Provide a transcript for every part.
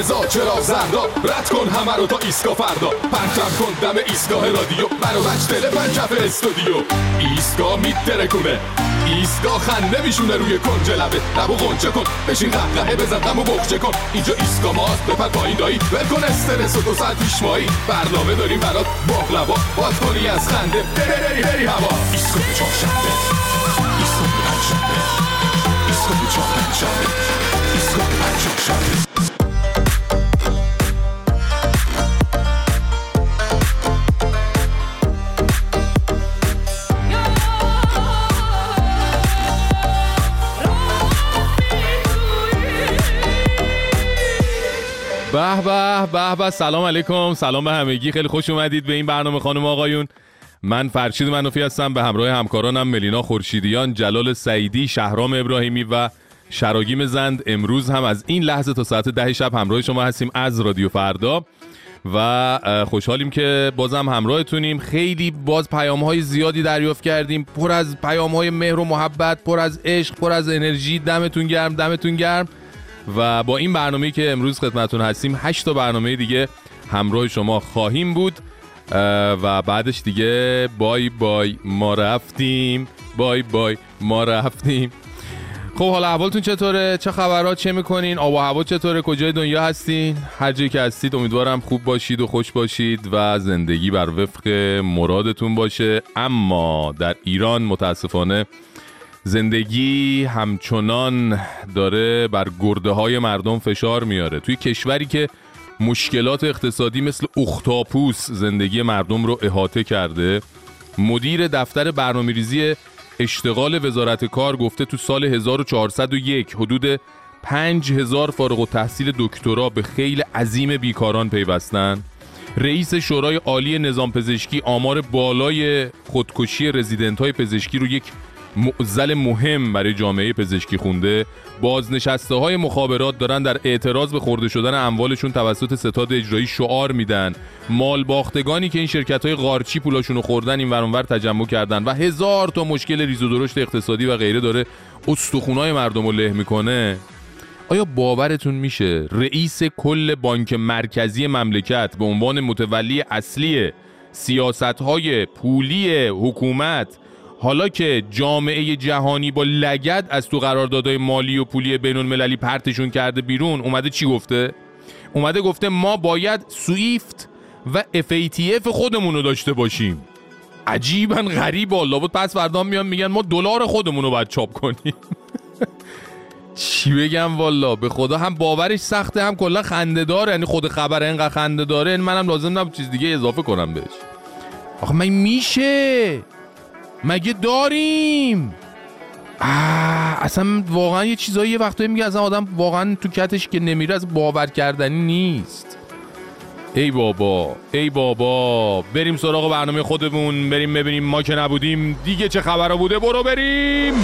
قرمزا چرا زردا رد کن همه رو تا ایسکا فردا. پرچم کن دم ایستگاه رادیو. برو بچ دل پنجف استودیو. ایستگاه میترکونه ایستگاه خنده میشونه روی کنج لبه. لبو غنچه کن. بشین قهقهه بزن غمو بخچه کن. اینجا ایستگاه ماست. بپر پایین دایی. ول کن استرس و دو ساعت پیش مایی. برنامه داریم برات. باقلوا. باد کنی از خنده. بری بری هوا. ایستگاه چهارشنبه ایستگاه پنجشنبه ایستگاه چهار پنجشنبه ایستگاه پنج چهارشنبه به به به به. سلام علیکم. سلام به همگی. خیلی خوش اومدید به این برنامه خانم آقایون. من فرشید منوفی هستم. به همراه همکارانم ملینا خورشیدیان جلال سعیدی شهرام ابراهیمی و شراگیم زند. امروز هم از این لحظه تا ساعت ده شب همراه شما هستیم از رادیو فردا. و خوشحالیم که بازم همراهتونیم. خیلی باز پیام های زیادی دریافت کردیم. پر از پیام های مهر و محبت پر از عشق پر از انرژی. دمتون گرم دمتون گرم. و با این برنامه که امروز خدمتون هستیم هشت تا برنامه دیگه همراه شما خواهیم بود و بعدش دیگه بای بای ما رفتیم. بای بای ما رفتیم. خب حالا احوالتون چطوره؟ چه خبرات چه می‌کنین؟ آب و هوا چطوره؟ کجای دنیا هستین؟ هر جایی که هستید امیدوارم خوب باشید و خوش باشید و زندگی بر وفق مرادتون باشه. اما در ایران متاسفانه زندگی همچنان داره بر گرده های مردم فشار میاره. توی کشوری که مشکلات اقتصادی مثل اختاپوس زندگی مردم رو احاطه کرده مدیر دفتر برنامه‌ریزی اشتغال وزارت کار گفته تو سال 1401 حدود 5000 فارغ التحصیل دکترا به خیلی عظیم بیکاران پیوستن. رئیس شورای عالی نظام پزشکی آمار بالای خودکشی رزیدنت های پزشکی رو یک معزل مهم برای جامعه پزشکی خونده. بازنشسته های مخابرات دارن در اعتراض به خورده شدن اموالشون توسط ستاد اجرایی شعار میدن. مال باختگانی که این شرکت های قارچی پولاشون رو خوردن این ورانور تجمع کردن و هزار تا مشکل ریز و درشت اقتصادی و غیره داره استخونای مردم رو له می‌کنه. آیا باورتون میشه رئیس کل بانک مرکزی مملکت به عنوان متولی اصلی سیاست های پولی حکومت حالا که جامعه جهانی با لگد از تو قراردادهای مالی و پولی بین المللی پرتشون کرده بیرون اومده چی گفته؟ اومده گفته ما باید سویفت و FATF خودمون رو داشته باشیم. عجیبا غریب الله بود پس فردام میان میگن ما دلار خودمون رو باید چاپ کنیم. چی بگم والا؟ به خدا هم باورش سخته هم کلا خنده داره. یعنی خود خبر اینقدر خنده داره یعنی منم لازم نبود چیز دیگه اضافه کنم بهش. آخه من میشه؟ مگه داریم؟ آه اصلا واقعا یه چیزایی یه وقتایی میگه اصلا آدم واقعا تو کتش که نمیره از باور کردنی نیست. ای بابا ای بابا بریم سراغ برنامه خودمون بریم ببینیم ما که نبودیم. دیگه چه خبر بوده؟ برو بریم.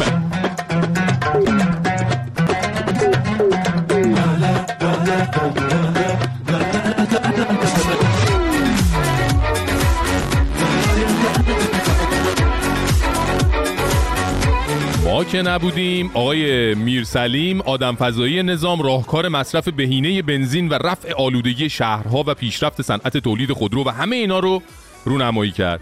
که نبودیم آقای میرسلیم آدم فضایی نظام راهکار مصرف بهینه بنزین و رفع آلودگی شهرها و پیشرفت صنعت تولید خودرو و همه اینا رو رونمایی کرد.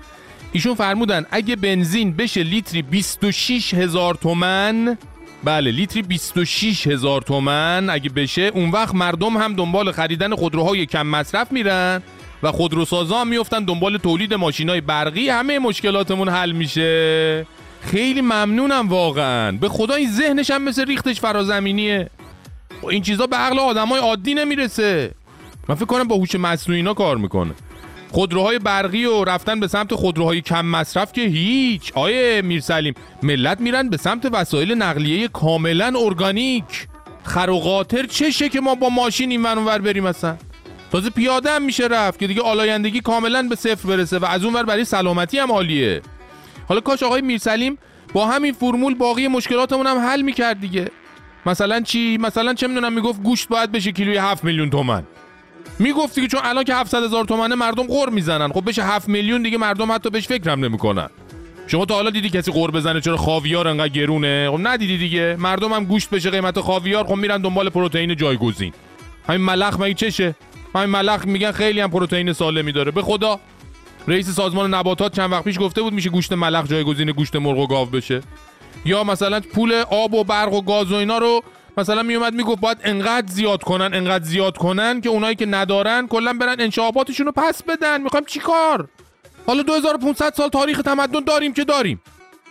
ایشون فرمودن اگه بنزین بشه لیتری 26 هزار تومن بله لیتری 26 هزار تومن اگه بشه اون وقت مردم هم دنبال خریدن خودروهای کم مصرف میرن و خودروسازا هم میفتن دنبال تولید ماشینای برقی. همه مشکلاتمون حل میشه. خیلی ممنونم واقعا. به خدا این ذهنش هم مثل ریختش فرازمینیه. این چیزا به عقل آدمای عادی نمی‌رسه. من فکر کنم با هوش مصنوعی اینا کار می‌کنه. خودروهای برقی و رفتن به سمت خودروهای کم مصرف که هیچ. آقای میرسلیم. ملت میرن به سمت وسایل نقلیه کاملا ارگانیک. خر و قاطر چشه که ما با ماشین این ور بریم اصلا؟ تازه پیاده هم میشه رفت که دیگه آلایندگی کاملا به صفر برسه و از اون ور برای سلامتی هم عالیه. حالا کاش آقای میرسلیم با همین فرمول باقی مشکلاتمون هم حل می‌کرد دیگه. مثلا چی؟ مثلا چه می‌دونم می‌گفت گوشت باید بشه کیلوی 7 میلیون تومن می‌گفتی که چون الان که 700 هزار تومنه مردم قور می‌زنن. خب بشه 7 میلیون دیگه مردم حتی بهش فکرم نمی‌کنن. شما تا حالا دیدی کسی قور بزنه چرا خاویار انقدر گرونه؟ خب ندیدی دیگه. مردم هم گوشت بشه قیمت خاویار خب میرن دنبال پروتئین جایگزین. همین ملخ مگه چشه؟ همین ملخ میگن خیلی هم پروتئین سالمی داره. به خدا. رئیس سازمان نباتات چند وقت پیش گفته بود میشه گوشت ملخ جایگزین گوشت مرغ و گاو بشه. یا مثلا پول آب و برق و گاز و اینا رو مثلا میومد می‌گفت باید انقدر زیاد کنن انقدر زیاد کنن که اونایی که ندارن کلا برن انشاباتشون رو پس بدن. می‌خوایم چیکار؟ حالا 2500 سال تاریخ تمدن داریم که داریم.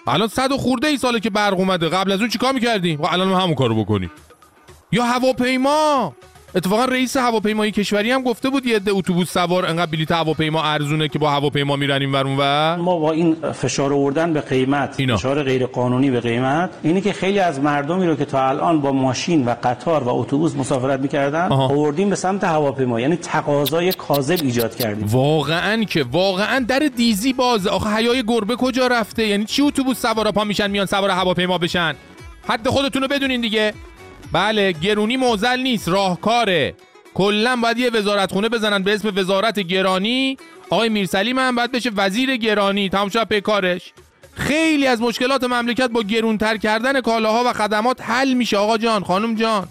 الان صد و خورده ای ساله که برق اومده. قبل از اون چیکار می‌کردیم؟ و الان هم همون کارو بکنیم. یا هواپیما. اتفاقا رئیس هواپیمایی کشوری هم گفته بود یه عده اتوبوس سوار انقدر بلیط هواپیما ارزونه که با هواپیما میرن ور و ما با این فشار آوردن به قیمت اینا. فشار غیر قانونی به قیمت. اینی که خیلی از مردمی رو که تا الان با ماشین و قطار و اتوبوس مسافرت می‌کردن آوردیم به سمت هواپیما. یعنی تقاضای کاذب ایجاد کردیم. واقعا که واقعا در دیزی باز. آخه حیای گربه کجا رفته؟ یعنی چی اتوبوس سوارا پا میشن میان سوار هواپیما بشن؟ حد خودتون رو بدونین دیگه. بله گرونی موزل نیست راهکاره. کلا باید یه وزارتخونه بزنن به اسم وزارت گرانی. آقای میرسلیم هم باید بشه وزیر گرانی. تمام شد کارش. خیلی از مشکلات مملکت با گرونتر کردن کالاها و خدمات حل میشه. آقا جان خانم جان.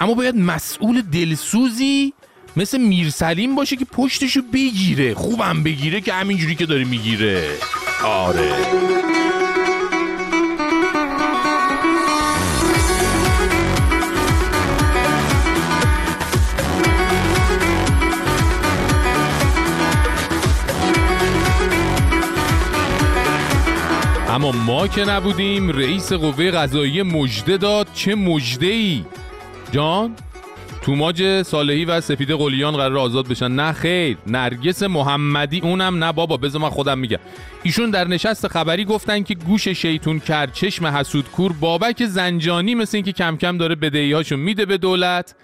اما باید مسئول دلسوزی مثل میرسلیم باشه که پشتشو بگیره خوبم بگیره که همینجوری که داره می‌گیره. آره. اما ما که نبودیم رئیس قوه قضایی مجده داد. چه مجده ای جان توماج صالحی و سپید قلیان قرار آزاد بشن. نه خیر نرگس محمدی اونم. نه بابا بذار من خودم میگم. ایشون در نشست خبری گفتن که گوش شیطون کرد چشم حسود کور بابک زنجانی مثل اینکه کم کم داره بدهی هاشون میده به دولت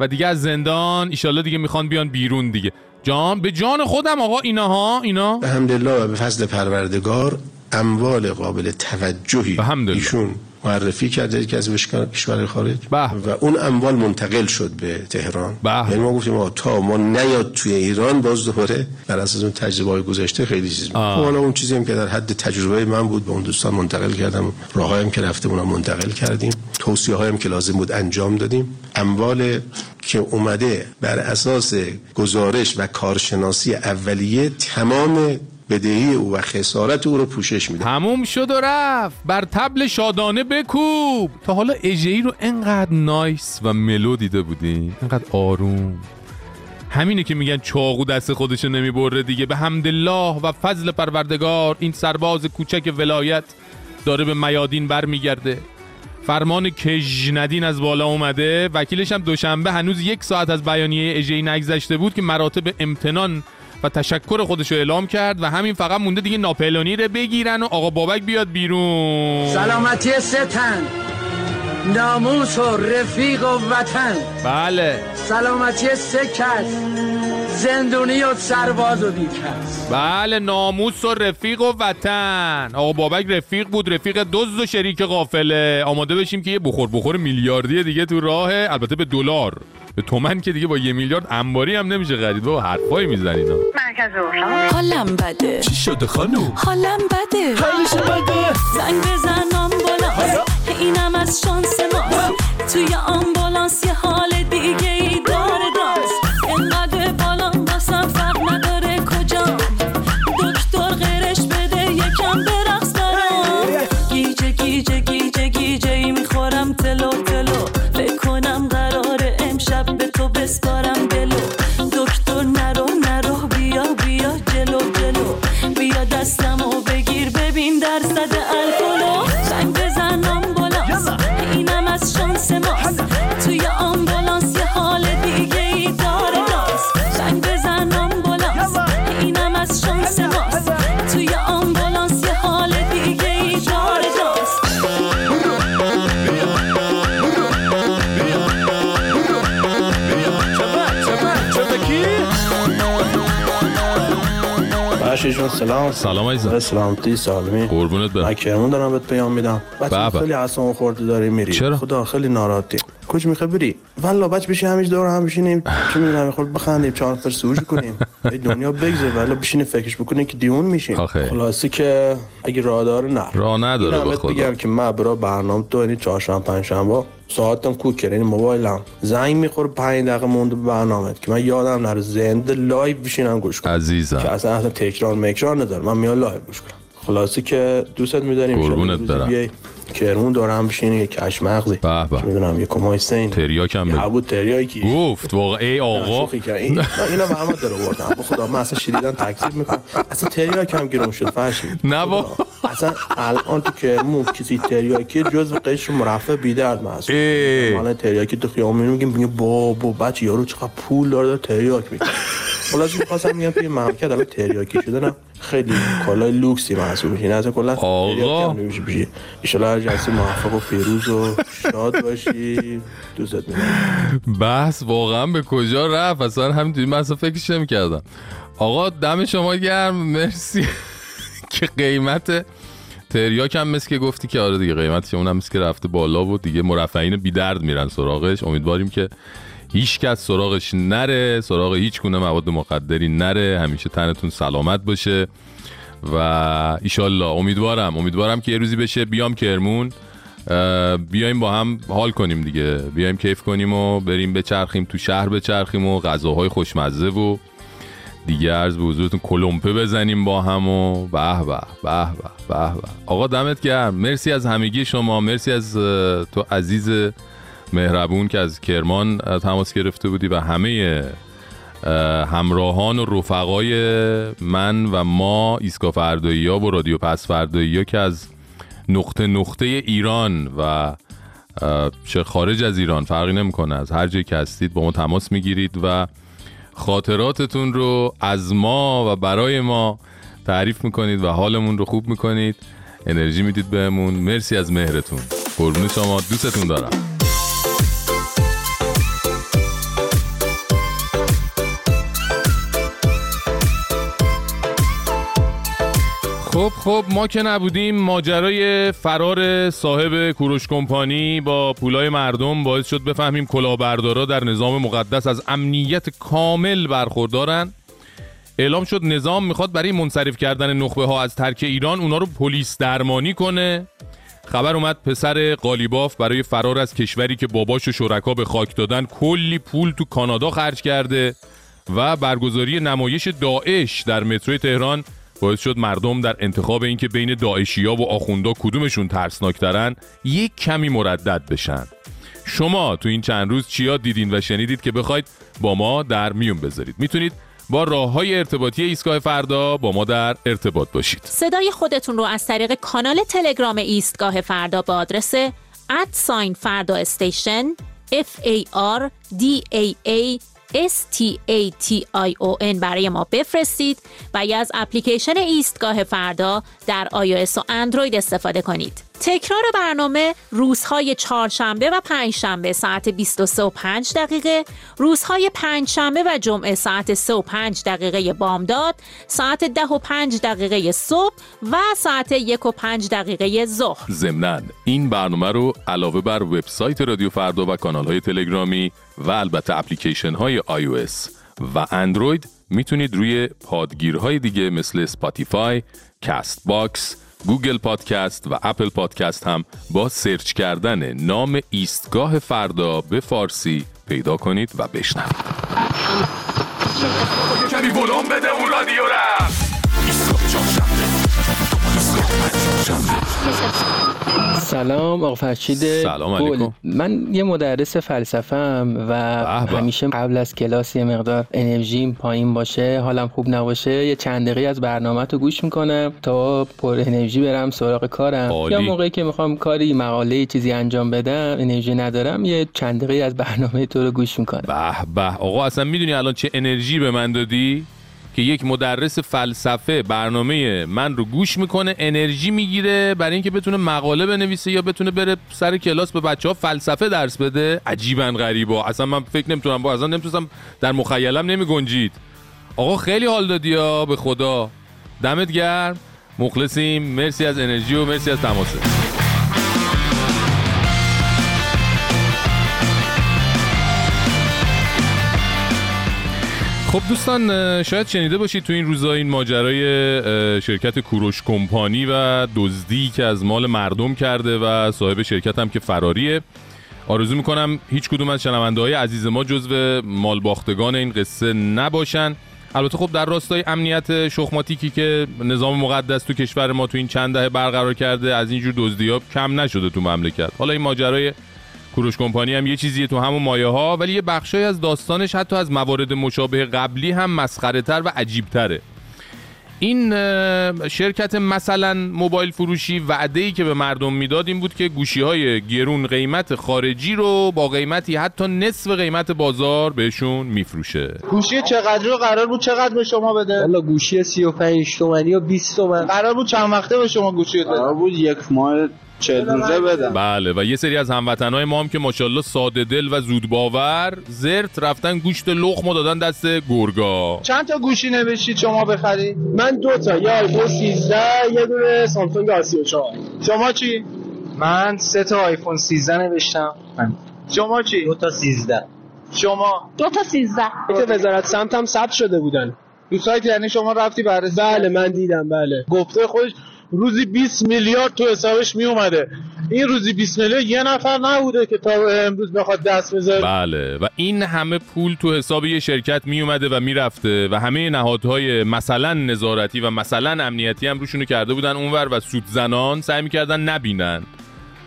و دیگه از زندان ایشالله دیگه می‌خوان بیان بیرون دیگه. جان به جان خودم آقا اینها اینا؟ الحمدلله و به فضل پروردگار اموال قابل توجهی ایشون معرفی کرده که از کشور خارج و اون اموال منتقل شد به تهران. یعنی ما گفتیم تا ما نیاد توی ایران باز دوباره بر اساس اون تجربه های گذشته خیلی چیز خب حالا اون چیزی هم که در حد تجربه من بود به اون دوستان منتقل کردم راههایم که رفته اونم منتقل کردیم. توصیه هایم که لازم بود انجام دادیم. اموال که اومده بر اساس گزارش و کارشناسی اولیه تمام بدهی او و خسارت او رو پوشش میده. تموم شد و رفت. بر تبل شادانه بکوب. تا حالا اجهی رو انقدر نایس و ملو دیده بودی؟ انقدر آروم. همینه که میگن چاقو دست خودشو نمی‌بره دیگه. به حمدالله و فضل پروردگار این سرباز کوچک ولایت داره به میادین برمیگرده. فرمان کژندین از بالا اومده. وکیلش هم دوشنبه هنوز یک ساعت از بیانیه اجهی نگذشته بود که مراتب امتنان و تشکر خودش رو اعلام کرد و همین فقط مونده دیگه ناپلونی رو بگیرن و آقا بابک بیاد بیرون. سلامتی ستن. ناموس و رفیق و وطن. بله. سلامتی سکت. زندونی و سرباز و بیکس. بله ناموس و رفیق و وطن. آقا بابک رفیق بود رفیق دزد و شریک قافله. آماده بشیم که یه بخور بخور میلیاردی دیگه تو راهه البته به دلار. به تومن که دیگه با یه میلیارد انباری هم نمیشه خرید. بابا حرفایی می‌زنی اینا مرکز حالم بده. چی شده خانم؟ حالم بده. حالش بده. زنگ بزن آمبولانس. که اینم از شانس ما توی آمبولانس یه حال دیگه فرشید سلام. سلام عزیزم. سلامتی سالمی. قربونت برم. من دارم بهت پیام میدم. بچه خیلی اصلا خورده داری میری. چرا؟ خدا خیلی ناراحتی. کجا می‌خوای بری؟ والا بچه بشین همیشه دور هم بشینیم. چه می‌دونم خود بخندیم چهار تا سوژ کنیم. دنیا بگذره والا بشین فکرش بکنیم که دیون میشیم. خلاصی که اگه راه داره نه. راه نداره به خدا. بگم که من برا برنامه تو یعنی چهارشنبه پنجشنبه ساعتم کوکر یعنی موبایلم. زنگ می‌خوره 5 دقیقه مونده برنامه. که من یادم نره زنده لایو بشینم گوش کنم. عزیزم. که اصلا اصلا تکرار مکرار نداره من میام لایو گوش کنم. خلاصی که دوستت میداریم. قربونت برم. کرمون دارم بشینی یه کش مغزی. به به. می‌دونم یه کمای سین. تریاک هم بگو تریاکی. گفت واقعا ای آقا. این اینا محمد داره بردم خدا من اصلا شدیدن تکذیب می‌کنم. اصلا تریاک هم گیرم شد فرشی نه با. اصلا الان تو کرمون کسی تریاکی جزء قشر مرفع بیدرد محسوب. مال تریاکی تو خیام میگیم میگه بابا بچه یارو چقدر پول داره تریاک می‌کنه. خلاص می‌خواستم میگم توی مملکت الان تریاکی شده نه؟ خیلی کالای لوکسی محسوب میشه نه کلا آقا. ان شاء هر جنسی موفق و پیروز و شاد باشی. دوست میدارم بحث واقعا به کجا رفت؟ اصلا همینجوری من اصلا فکرش نمی‌کردم. آقا دم شما گرم. مرسی. که قیمت تریاک هم مثل که گفتی که آره دیگه قیمتش اونم مثل که رفته بالا و دیگه مرفعین بی درد میرن سراغش. امیدواریم که هیچ کس سراغش نره سراغ هیچ گونه مواد مقدری نره همیشه تنتون سلامت باشه. و ایشالله امیدوارم امیدوارم که یه روزی بشه. بیام کرمون. بیایم با هم حال کنیم دیگه. بیایم کیف کنیم و بریم بچرخیم تو شهر بچرخیم و غذاهای خوشمزه و دیگه عرض به حضورتون کلمپه بزنیم با هم و به به به به به آقا دمت گرم. مرسی از همگی شما. مرسی از تو عزیز مهربون که از کرمان تماس گرفته بودی و همه همراهان و رفقای من و ما ایسکا فردایی ها و رادیو پس فردایی ها که از نقطه نقطه ایران و چه خارج از ایران فرقی نمی‌کنه. از هر جایی که هستید با ما تماس می‌گیرید و خاطراتتون رو از ما و برای ما تعریف می‌کنید و حالمون رو خوب می‌کنید. انرژی می‌دید بهمون. مرسی از مهرتون. قربون شما. دوستتون دارم. خب خب ما که نبودیم ماجرای فرار صاحب کوروش کمپانی با پولای مردم باعث شد بفهمیم کلاهبردارا در نظام مقدس از امنیت کامل برخوردارن. اعلام شد نظام می‌خواد برای منصرف کردن نخبه ها از ترک ایران اونا رو پلیس درمانی کنه. خبر اومد پسر قالیباف برای فرار از کشوری که باباش و شرکا به خاک دادن کلی پول تو کانادا خرج کرده و برگزاری نمایش داعش در متروی تهران باعث شد مردم در انتخاب اینکه بین داعشیا و آخوندا کدومشون ترسناکترن یک کمی مردد بشن. شما تو این چند روز چیا دیدین و شنیدید که بخواید با ما در میون بذارید. می‌تونید با راه های ارتباطی ایستگاه فردا با ما در ارتباط باشید. صدای خودتون رو از طریق کانال تلگرام ایستگاه فردا به آدرس ادساین فردا استیشن F A R D A A S-T-A-T-I-O-N برای ما بفرستید و یا از اپلیکیشن ایستگاه فردا در iOS و اندروید استفاده کنید. تکرار برنامه روزهای چهارشنبه و پنجشنبه ساعت 23 و 5 دقیقه، روزهای پنجشنبه و جمعه ساعت 3 و 5 دقیقه بامداد، ساعت 10 و 5 دقیقه صبح و ساعت 1 و 5 دقیقه ظهر. ضمناً این برنامه رو علاوه بر وبسایت رادیو فردا و کانال های تلگرامی و البته اپلیکیشن های iOS و اندروید می‌تونید روی پادگیرهای دیگه مثل Spotify، Castbox، Google Podcast و Apple Podcast هم با سرچ کردن نام ایستگاه فردا به فارسی پیدا کنید و بشنوید. کمی بده اون رادیو سلام آقا فرشید سلام علیکم. من یه مدرس فلسفه ام و همیشه قبل از کلاس یه مقدار انرژیم پایین باشه حالم خوب نباشه یه چند دقیقه از برنامه تو گوش می‌کنم تا پر انرژی برم سراغ کارم. یا موقعی که می‌خوام کاری مقاله چیزی انجام بدم انرژی ندارم یه چند دقیقه از برنامه تو رو گوش می‌کنم. به به. آقا اصلا می‌دونی الان چه انرژی به من دادی؟ که یک مدرس فلسفه برنامه من رو گوش می‌کنه انرژی می‌گیره برای اینکه بتونه مقاله بنویسه یا بتونه بره سر کلاس به بچه ها فلسفه درس بده. عجیبا غریبا اصلا من فکر نمی‌تونم با اصلا نمی‌تونم در مخیلم نمی گنجید آقا خیلی حال دادی به خدا. دمت گرم. مخلصیم. مرسی از انرژی و مرسی از تماسه. خب دوستان شاید شنیده باشید تو این روزا این ماجرای شرکت کوروش کمپانی و دزدی که از مال مردم کرده و صاحب شرکت هم که فراریه آرزو می‌کنم هیچ کدوم از شنونده های عزیز ما جزو مالباختگان این قصه نباشن. البته خب در راستای امنیت شخماتیکی که نظام مقدس تو کشور ما تو این چند دهه برقرار کرده از اینجور دزدیاب کم نشده تو مملکت. حالا این ماجرای کوروش کمپانی هم یه چیزیه تو همون مایه ها ولی یه بخشای از داستانش حتی از موارد مشابه قبلی هم مسخره تر و عجیب تره این شرکت مثلا موبایل فروشی وعده ای که به مردم می‌داد این بود که گوشی های گرون قیمت خارجی رو با قیمتی حتی نصف قیمت بازار بهشون میفروشه. گوشی چقدر رو قرار بود چقدر به شما بده؟ والا گوشی 35 تومانی و 20 تومن. قرار بود چند وقته به شما گوشی بده؟ قرار بود یک ماه چه روزه بدم. بله و یه سری از هموطنهای ما هم که ماشاءالله ساده دل و زود باور زرت رفتن گوشت لخم دادن دست گرگا. چند تا گوشی نوشید شما بخری من دو تا یه آیفون 13 یه دونه سامسونگ آر34 شما چی؟ من سه تا آیفون 13 نوشتم. شما چی؟ دو تا 13 شما؟ دو تا 13 تو وزارت سمت هم ثبت شده بودن. تو سایت یعنی شما رفتی بررسی بله من دیدم بله. گفته خودش روزی 20 میلیارد تو حسابش می اومده این روزی 20 میلیارد یه نفر نبوده که تا امروز بخواد دست بذاره. بله. و این همه پول تو حساب یه شرکت می اومده و می‌رفته و همه نهادهای مثلا نظارتی و مثلا امنیتی هم روشونو کرده بودن اونور و سود زنان سعی می‌کردن نبینن.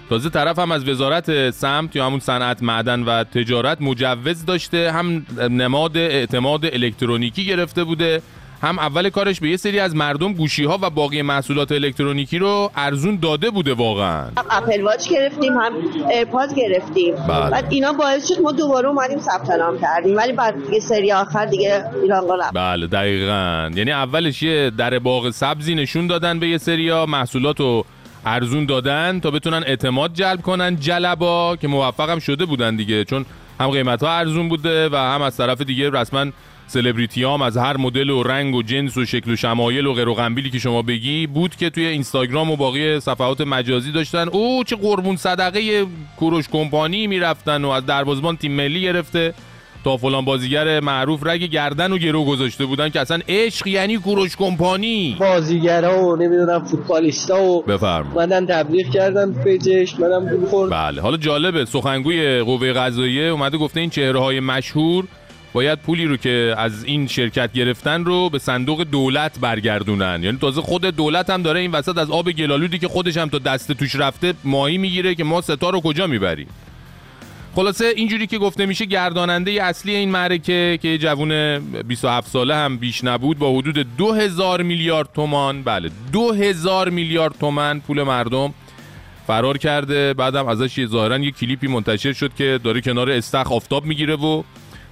تازه طرف هم از وزارت سمت یا همون صنعت معدن و تجارت مجوز داشته هم نماد اعتماد الکترونیکی گرفته بوده هم اول کارش به یه سری از مردم گوشی ها و باقی محصولات الکترونیکی رو ارزون داده بوده واقعا. Apple Watch گرفتیم هم AirPod گرفتیم. بله. بعد اینا باعث شد ما دوباره اومدیم ثبت نام کردیم. ولی بعد یه سری آخر دیگه ایران بله دقیقا. یعنی اولش یه در باغ سبزی نشون دادن به یه سری محصولات رو ارزون دادن تا بتونن اعتماد جلب کنن جلبا که موفقم شده بودن دیگه چون هم قیمت ها ارزون بوده و هم از طرف دیگه رسما سلبریتی هم از هر مدل و رنگ و جنس و شکل و شمایل و غیر و غنبیلی که شما بگی بود که توی اینستاگرام و باقی صفحات مجازی داشتن. او چه قربون صدقه کوروش کمپانی می‌رفتن و از دروازبان تیم ملی گرفته تا فلان بازیگر معروف رگ گردن و گرو گذاشته بودن که اصلا عشق یعنی کوروش کمپانی. بازیگرا و نمی‌دونم فوتبالیستا و بفرم مدن تبلیغ کردن پیجش منم خورد بله حالا جالبه سخنگوی قوه قضاییه اومده گفته این چهره های مشهور باید پولی رو که از این شرکت گرفتن رو به صندوق دولت برگردونن. یعنی تازه خود دولت هم داره این وسط از آب گلالودی که خودش هم تا دست توش رفته ماهی می‌گیره که ما ستا رو کجا می‌بریم. خلاصه اینجوری که گفته میشه گرداننده اصلی این معرکه که جوون 27 ساله هم بیش نبود با حدود 2000 میلیارد تومان بله 2000 میلیارد تومان پول مردم فرار کرده. بعدم ازش ظاهرا یه کلیپی منتشر شد که داره کنار استخ آفتاب می‌گیره و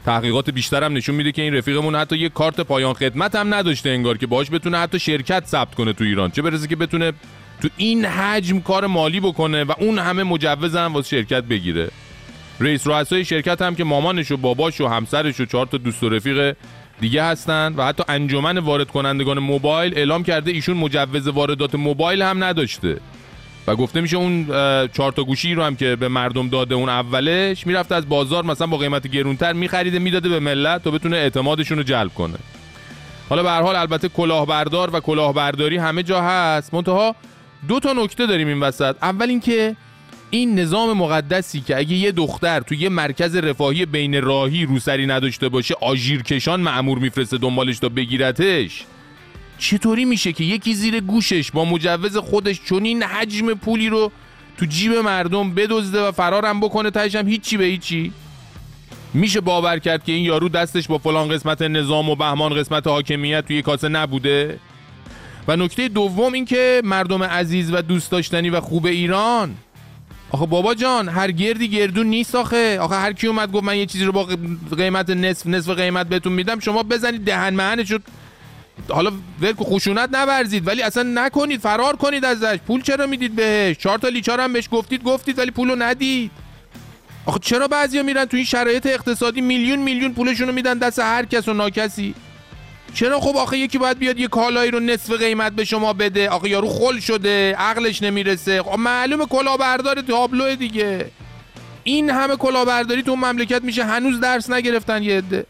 تحقیقات بیشتر هم نشون میده که این رفیقمون حتی یه کارت پایان خدمت هم نداشته انگار که باش بتونه حتی شرکت ثبت کنه تو ایران. چه برسه که بتونه تو این حجم کار مالی بکنه و اون همه مجوز هم واسه شرکت بگیره. رئیس رؤسای شرکت هم که مامانش و باباش و همسرش و چهار تا دوست و رفیق دیگه هستن و حتی انجمن وارد کنندگان موبایل اعلام کرده ایشون مجوز واردات موبایل هم نداشته. و گفته میشه اون چهار تا گوشی رو هم که به مردم داده اون اولش می‌رفته از بازار مثلا با قیمت گرونتر میخریده می‌داده به ملت تا بتونه اعتمادشون رو جلب کنه. حالا به هر حال البته کلاهبردار و کلاهبرداری همه جا هست. منتها دو تا نکته داریم این وسط. اول اینکه این نظام مقدسی که اگه یه دختر تو یه مرکز رفاهی بین راهی روسری نداشته باشه آژیرکشان معمور میفرسته دنبالش تا بگیرتش. چطوری میشه که یکی زیر گوشش با مجوز خودش چنین حجم پولی رو تو جیب مردم بدزده و فرارم بکنه تاش هم هیچی به هیچی؟ میشه باور کرد که این یارو دستش با فلان قسمت نظام و بهمان قسمت حاکمیت توی کاسه نبوده؟ و نکته دوم این که مردم عزیز و دوست داشتنی و خوب ایران. آخه بابا جان هر گردی گردون نیست آخه. آخه هر کی اومد گفت من یه چیزی رو با قیمت نصف نصف قیمت بهتون میدم شما بزنید دهن مهنش حالا ولکو خشونت نورزید ولی اصلا نکنید فرار کنید ازش. پول چرا می‌دید بهش؟ چهار تا لیچار هم بهش گفتید گفتید ولی پولو ندید. آخه چرا بعضیا میرن تو این شرایط اقتصادی میلیون میلیون پولشونو میدن دست هر کس و ناکسی؟ چرا خب آخه یکی باید بیاد یه کالایی رو نصف قیمت به شما بده؟ آخه یارو خل شده عقلش نمی‌رسه. خب معلومه کلاهبردار تابلو دیگه. این همه کلاهبرداری تو مملکت میشه هنوز درس نگرفتن یه عده.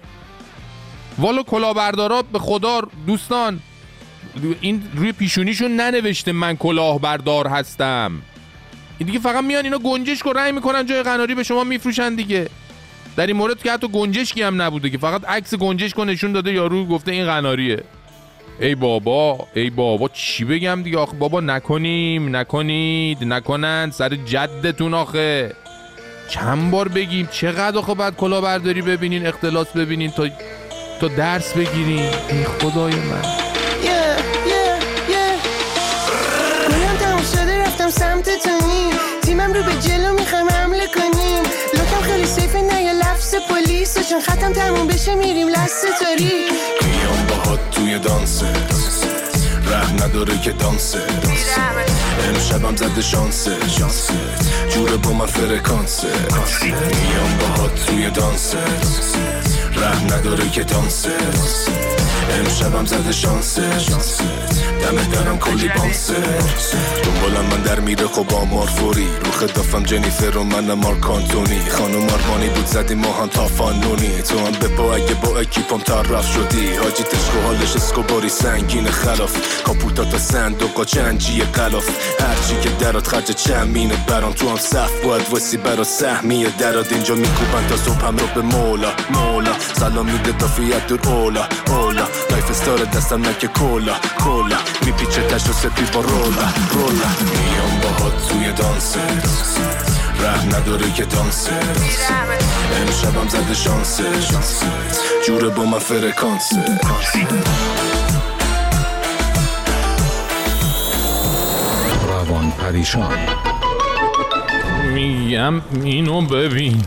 والا کلاهبردارا به خدا دوستان این روی پیشونیشون ننوشته من کلاهبردار هستم. این دیگه فقط میان اینا گنجش رو رنگ می‌کنن جای قناری به شما میفروشن دیگه. در این مورد که حتی گنجشکی هم نبوده که فقط عکس گنجش رو نشون داده یارو گفته این قناریه. ای بابا ای بابا چی بگم دیگه؟ آخه بابا نکنیم نکنید نکنند سر جدتون آخه. چند بار بگیم چقدر آخه بعد کلاهبرداری ببینین اختلاس ببینین تا تا درس بگیرین ای خدای من. Yeah, yeah, yeah. رفتم سمت تیمم رو به جلو می‌خوایم حمله کنیم. لکم خیلی سیفه نه یه لفظ پلیس. چون ختم تموم بشه میریم لست تاری میام باهات توی دانسه رحم نداره که دانسه امشبم زده شانسه جوره با من فرکانسه میام باهات توی دانسه رحم نداره که دانسه. امشبم زده شانسه. دمه درم کلی بانسه. دنبالم من در میره خب آمار فوری رو خدافم جنیفر و من مارک آنتونی. خانم آرمانی بود زدیم ما هم تا فانونی. تو هم به با اگه با اکیپم طرف شدی. حاجی تشکو حالش اسکوباری سنگین خلاف کاپوتا تا صندوقا چنجی قلاف هرچی که درات خرج چمینه برام. تو هم صف باید وسی برا سهمی دراد اینجا میکوبن تا صبحم رو به مولا. مولا. سلام میده دافیت دور اولا. اولا. استار دستم نکه کولا کولا میپیچه تشت و سپی با رولا رولا میام باهات توی دانسه ره نداره که دانسه امشبم زده شانسه جوره با من فرکانسه روان پریشان میگم اینو ببین.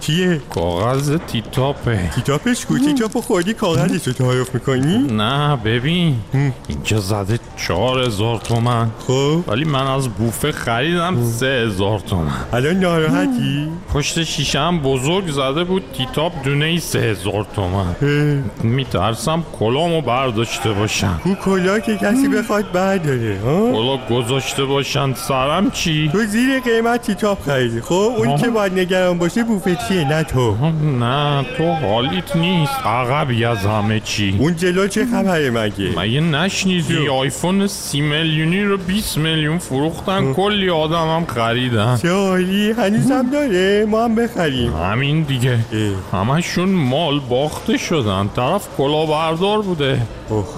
چیه؟ کاغذ تیتاپه. تیتاپش کو؟ تیتاپو خوردی؟ کاغذش رو تعارف می‌کنی؟ نه ببین. اینجا زده چهار هزار تومن. خب. ولی من از بوفه خریدم سه هزار تومن. الان ناراحتی؟ پشت شیشه هم بزرگ زده بود تیتاپ دونه ای سه هزار تومن. میترسم کلامو برداشته باشم کو کلا که کسی بخواد برداره کلا گذاشته باشن سرم چی؟ تو زیر قیمت تیتاپ خریدی. خب اون که باید نگران باشه بوفتیه نه تو. نه تو حالیت نیست. عقبی از همه چی. اون جلو چه خبره مگه؟ مگه نشنیدی؟ آیفون سی میلیونی رو 20 میلیون فروختن. کلی آدم هم خریدن. چه حالی هنوزم داره. ما هم بخریم. همین دیگه. همشون مال باخته شدن. طرف کلاهبردار بوده.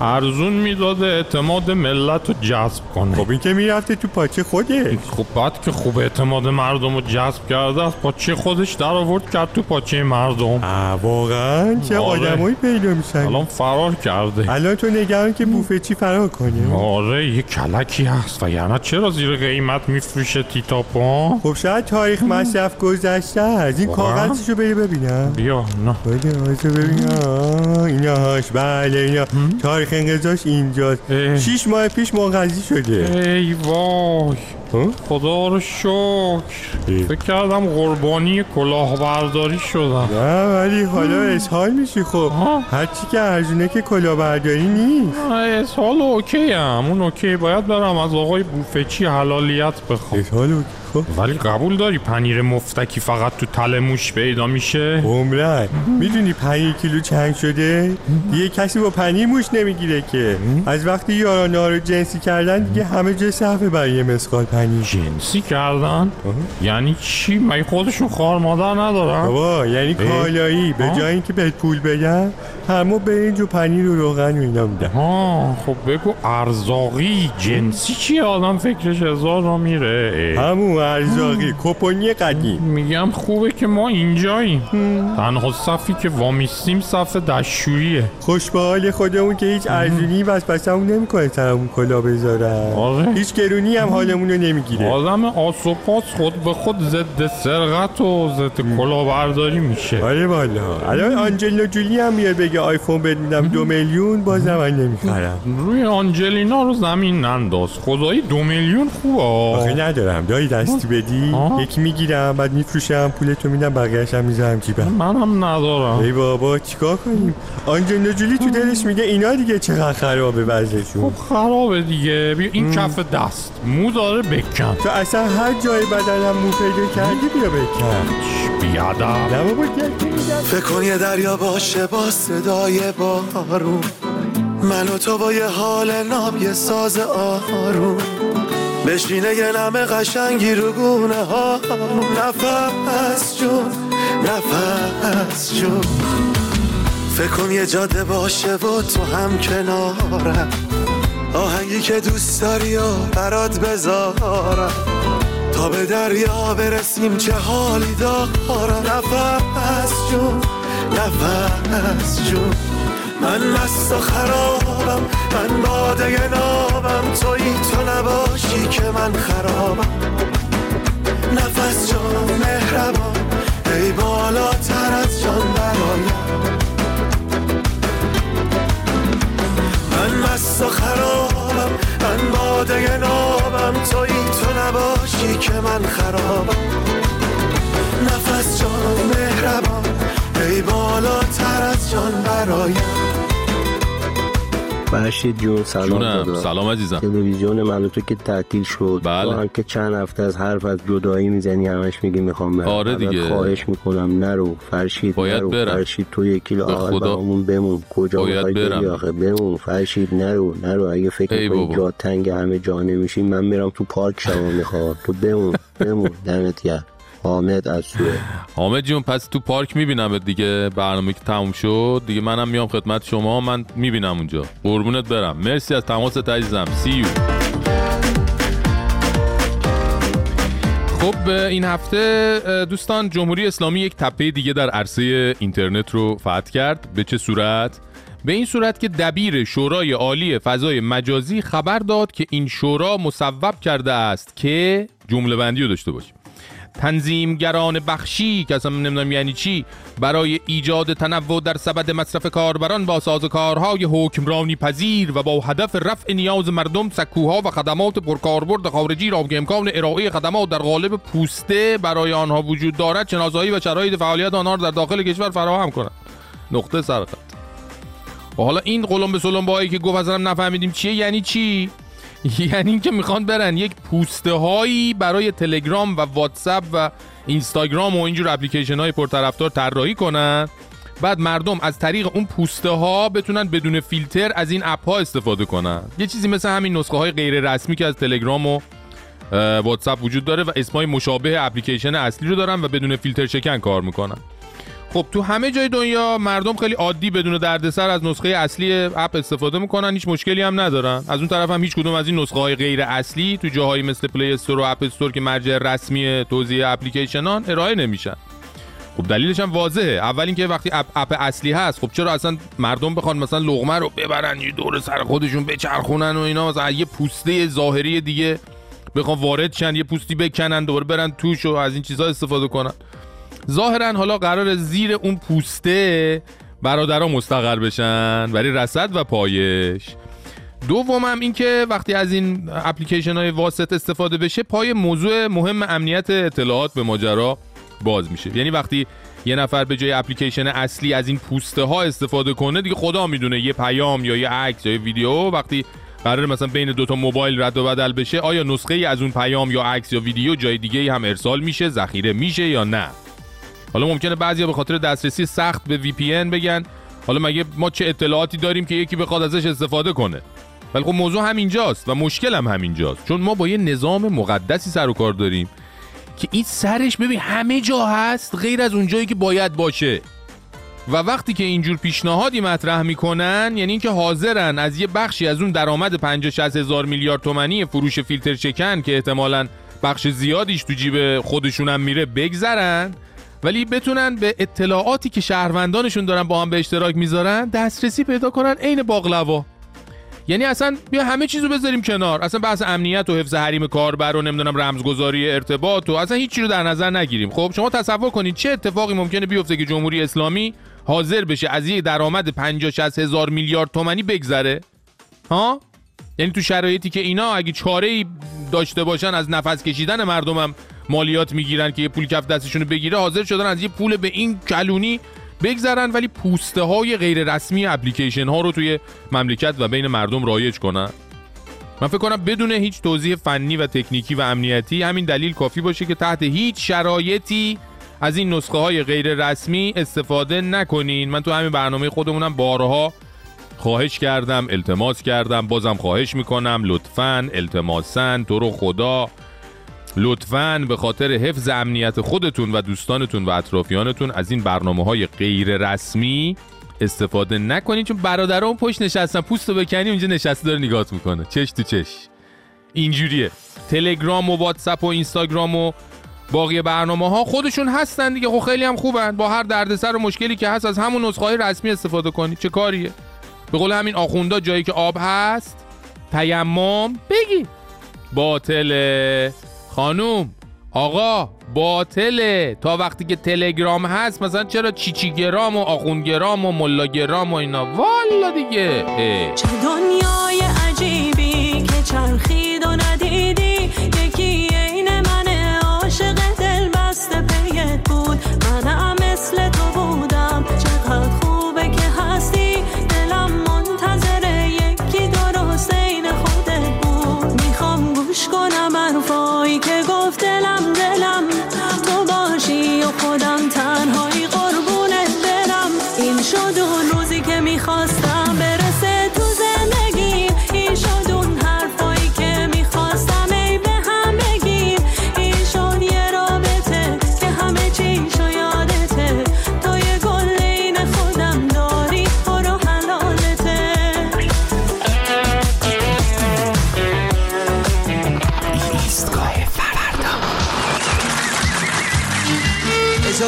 ارزون می‌داده اعتماد ملت رو جذب کنه. خب این که می‌رفته تو پاچه خوده خب بعد که خوب اعتماد مردم رو جذب کرده از پاچه خودش در آورد کرد تو پاچه مردم؟ واقعا چه آره. آدمایی پیدا میشن. الان فرار کرده. الان تو نگران که بوفه چی فرار کنه آره یه کلکی هست. و یعنی چرا زیر قیمت میفروشه تیتاپا؟ خب شاید تاریخ مصرف گذشته از این کاغذشو بری ببینم. بیا نه. بده ببینم. اینا هاش بله اینا. تاریخ انقضاش اینجاست. شیش ماه پیش منقضی شده. ای وای. خدا رو شکر. فکر کردم قربانی کلاهبرداری شدم. نه ولی حالا اسهال میشی خب. هرچی که ارزونه که کلاهبرداری نیست. اسهال OK هم اون OK. باید برم از آقای بوفچی حلالیت بخوام. اسهال OK. خب. ولی قبول داری پنیر مفتکی فقط تو تله موش پیدا میشه؟ عمراً می‌دونی پنیر کیلو چند شده؟ یه کسی با پنیر موش نمی‌گیره که. از وقتی یارانا رو جنسی کردن دیگه همه جه صفحه برای یه مسقال پنیر. جنسی کردن؟ یعنی چی؟ مگه خودشون خار مادر ندارن بابا یعنی کالایی به جای اینکه بهت پول بدن همه برنج و پنیر و روغن و اینا میدن. ها خب بگو ارزاقی جنسی چی آدم فکرش هزار رو میره. همون ارزاقی کپونی قدیم. میگم خوبه که ما اینجاییم. تنها صفی که وامیستیم صف دشوییه. خوش به حال خودمون که هیچ ارزونی بس پسمون نمی‌کنه سرمون کلا بذارن آره. هیچ گرونی هم حالمون رو نمی‌گیره. آدم آسوپاس خود به خود ضد سرقت و ضد کلاهبرداری میشه. آره والا. الان آنجلینا جولی هم میاد بگه آیفون بهت میدم دو میلیون بازم من نمی‌خرم. روی آنجلینا رو زمین ننداز. خدایی دو میلیون خوبه. آخه ندارم. دایی دست دوستی بدی؟ یکی می‌گیرم بعد میفروشم پولتو میدم بقیه‌اش هم می‌ذارم جیبم. منم ندارم. ای بابا چیکار کنیم؟ آنجلینا جولی تو دلش میگه اینا دیگه چقدر خرابه وضعشون. خب خرابه دیگه. بیا این کف دست. مو داره بکن. تو اصلا هر جای بدنم مو پیدا کردی بیا بکن. بیادم نه بابا فکر کن یه دریا باشه با صدای بارون. من و تو با یه حال ناب یه ساز آروم. بشینه یه نمه قشنگی رو گونه ها. نفس جون نفس جون. فکر کن یه جاده باشه و تو هم کنارم. آهنگی که دوست داری و برات بذارم. تا به دریا برسیم چه حالی دارم. نفس جون نفس جون. من مست و خرابم. من باده نابم توی تو نباشی که من خرابم. نفس جان مهربان ای بالاتر از جان برایم من مست و خرابم من باده نابم توی تو نباشی که من خرابم. نفس جان مهربان ای بالاتر از جان برایم فرشید جون سلام سلام عزیزم. تلویزیون من تو که تعطیل شد. بله. هم که چند هفته از حرف از جدایی می‌زنی همش میگی می‌خوام برم. آره دیگه. خواهش می‌کنم نرو. فرشید باید نرو. برم. فرشید تو یک کیلو آقل برامون بمون. کجا باید برم. آخه؟ بمون. فرشید نرو. نرو. اگه فکر بابا. جا تنگ همه جا نمیشی من میرم تو پارک شما می‌خواد تو بمون. بمون. دمت گرم. حامد از سوه حامد جون پس تو پارک می‌بینم دیگه؟ برنامه که تموم شد. دیگه منم میام خدمت شما. من می‌بینم اونجا. قربونت برم. مرسی از تماس عزیزم. سی یو خب این هفته دوستان جمهوری اسلامی یک تپه دیگه در عرصه اینترنت رو فتح کرد. به چه صورت؟ به این صورت که دبیر شورای عالی فضای مجازی خبر داد که این شورا مصوب کرده است که جمله بندی رو داشته باشیم. تنظیمگران بخشی که اصلا نمی‌دونم یعنی چی برای ایجاد تنوع در سبد مصرف کاربران با سازوکارهای حکمرانی پذیر و با هدف رفع نیاز مردم سکوها و خدمات پرکاربرد خارجی را که امکان ارائه خدمات در قالب پوسته برای آنها وجود دارد شناسایی و شرایط فعالیت آنها را در داخل کشور فراهم کنند نقطه سرخط و حالا این قلم به سلم که گفت اصلا نفهمیدیم چیه یعنی چی؟ یعنی اینکه می‌خوان برن یک پوسته هایی برای تلگرام و واتساپ و اینستاگرام و اینجور اپلیکیشن های پرطرفدار طراحی کنن. بعد مردم از طریق اون پوسته ها بتونن بدون فیلتر از این اپ ها استفاده کنن. یه چیزی مثل همین نسخه های غیر رسمی که از تلگرام و واتساپ وجود داره و اسمای مشابه اپلیکیشن اصلی رو دارن و بدون فیلتر شکن کار می‌کنن. خب تو همه جای دنیا مردم خیلی عادی بدون دردسر از نسخه اصلی اپ استفاده می‌کنن هیچ مشکلی هم ندارن. از اون طرف هم هیچ کدوم از این نسخه های غیر اصلی تو جاهایی مثل Play Store و App Store که مرجع رسمی توزیع اپلیکیشنان ارائه نمیشن. خب دلیلش هم واضحه. اول اینکه وقتی اپ, اپ اصلی هست خب چرا اصلا مردم بخوان مثلا لقمه رو ببرن یه دور سر خودشون بچرخونن و اینا؟ مثلا یه پوسته ظاهری دیگه بخوان وارد شن یه پوستی بکنن دوباره برن توش و از این چیزا استفاده کنن. ظاهرا حالا قرار زیر اون پوسته برادرها مستقر بشن برای رسد و پایش. دومم این که وقتی از این اپلیکیشن های واسط استفاده بشه پای موضوع مهم امنیت اطلاعات به ماجرا باز میشه. یعنی وقتی یه نفر به جای اپلیکیشن اصلی از این پوسته ها استفاده کنه دیگه خدا می‌دونه یه پیام یا یه عکس یا یه ویدیو وقتی قرار مثلا بین دو تا موبایل رد و بدل بشه آیا نسخه ای از اون پیام یا عکس یا ویدیو جای دیگه هم ارسال میشه ذخیره میشه یا نه؟ حالا ممکنه بعضیا به خاطر دسترسی سخت به VPN بگن. حالا مگه ما چه اطلاعاتی داریم که یکی بخواد ازش استفاده کنه؟ ولی خب موضوع همینجاست و مشکل هم همینجاست. چون ما با یه نظام مقدسی سر و کار داریم که این سرش ببین همه جا هست غیر از اون جایی که باید باشه. و وقتی که اینجور پیشنهادی مطرح می‌کنن یعنی اینکه حاضرن از یه بخشی از اون درآمد 50 60 هزار میلیارد تومانی فروش فیلتر شکن که احتمالاً بخش زیادیش تو جیب خودشونم میره بگذرن ولی بتونن به اطلاعاتی که شهروندانشون دارن با هم به اشتراک می‌ذارن دسترسی پیدا کنن عین باقلوا. یعنی اصلا بیا همه چیزو بذاریم کنار. اصلا بحث امنیت و حفظ حریم کاربر و نمی‌دونم رمزگذاری ارتباط و اصلا هیچی رو در نظر نگیریم. خب شما تصور کنید چه اتفاقی ممکنه بیفته که جمهوری اسلامی حاضر بشه از یه درآمد 50 60 هزار میلیارد تومانی بگذره؟ ها؟ یعنی تو شرایطی که اینا اگه چاره داشته باشن از نفس کشیدن مردمم مالیات می‌گیرن که یه پول کف دستشون بگیره حاضر شدن از یه پول به این کلونی بگذرن ولی پوسته های غیر رسمی اپلیکیشن ها رو توی مملکت و بین مردم رایج کنن. من فکر کنم بدون هیچ توضیح فنی و تکنیکی و امنیتی همین دلیل کافی باشه که تحت هیچ شرایطی از این نسخه های غیر رسمی استفاده نکنین. من تو همین برنامه خودمونم بارها خواهش کردم التماس کردم بازم خواهش می‌کنم. لطفا التماسن تو رو خدا. لطفا به خاطر حفظ امنیت خودتون و دوستانتون و اطرافیانتون از این برنامه های غیر رسمی استفاده نکنید چون برادران پشت نشستن پوست رو بکنی اونجا نشسته داره نگاهت می‌کنه. چش تو چش. اینجوریه. تلگرام و واتساپ و اینستاگرام و باقی برنامه ها خودشون هستن دیگه. خب خیلی هم خوبن. با هر دردسر و مشکلی که هست از همون نسخه های رسمی استفاده کنید چه کاریه؟ به قول همین آخوندا جایی که آب هست تیمم بگی. باطله خانوم آقا باطله. تا وقتی که تلگرام هست مثلا چرا چیچیگرام و آخونگرام و ملاگرام و اینا؟ والا دیگه. چه دنیای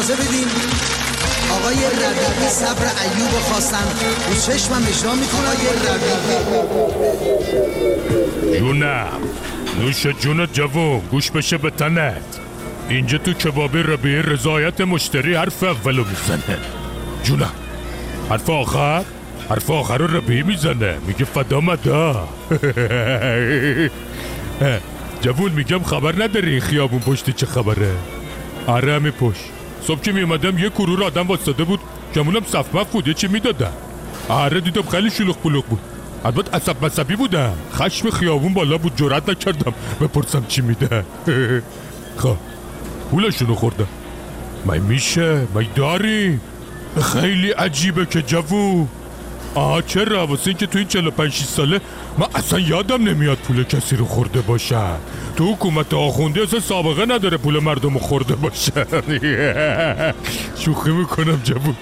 اجازه بدین؟ آقای ربیعی صبر ایوب خواستن رو چشمم اجرا می‌کنه. آقای ربیعی جونم. نوش جونت جوون گوش بشه به تنت. اینجا تو کبابی ربیعی رضایت مشتری حرف اولو می‌زنه. جونم. حرف آخر؟ حرف آخر رو ربیعی می‌زنه. میگه فدا مدا. جوون میگم خبر نداری خیابون پشتی چه خبره؟ آره پشت. صبح که میومدم یه کرور آدم واسطه بود. گمونم صف مف بود یه چی می‌دادن آره دیدم خیلی شلوغ پلوغ بود. البته عصب مصبی بودم. خشم خیابون بالا بود جرات نکردم بپرسم چی میده. خب پولشونو خوردم. می میشه؟ می داری خیلی عجیبه که جوو. آه چرا واسه اینکه تو این 45 6 ساله من اصلا یادم نمیاد پول کسی رو خورده باشم تو حکومت آخوندی اصلا سابقه نداره پول مردم رو خورده باشه. شوخی می‌کنم جوون.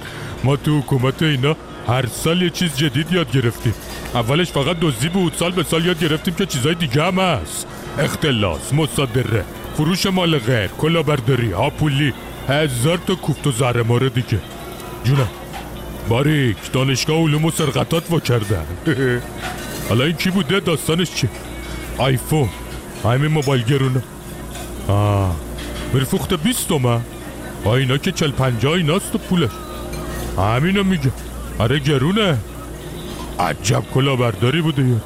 ما تو حکومت اینا هر سال یه چیز جدید یاد گرفتیم. اولش فقط دزدی بود سال به سال یاد گرفتیم که چیزای دیگه هم هست. اختلاس مصادره فروش مال غیر کلاهبرداری هاپولی هزار تا کوفت و زهرماره دیگه. جونم. باریک دانشگاه علوم و سرقتات وا کردن حالا این کی بوده؟ داستانش چیه آیفون. همین موبایل گرونه. آه. میرفوخته بیست تومن آه اینا که چل پنجاه ایناست و پولش همینو میگه. آره گرونه. عجب کلا برداری بوده یه.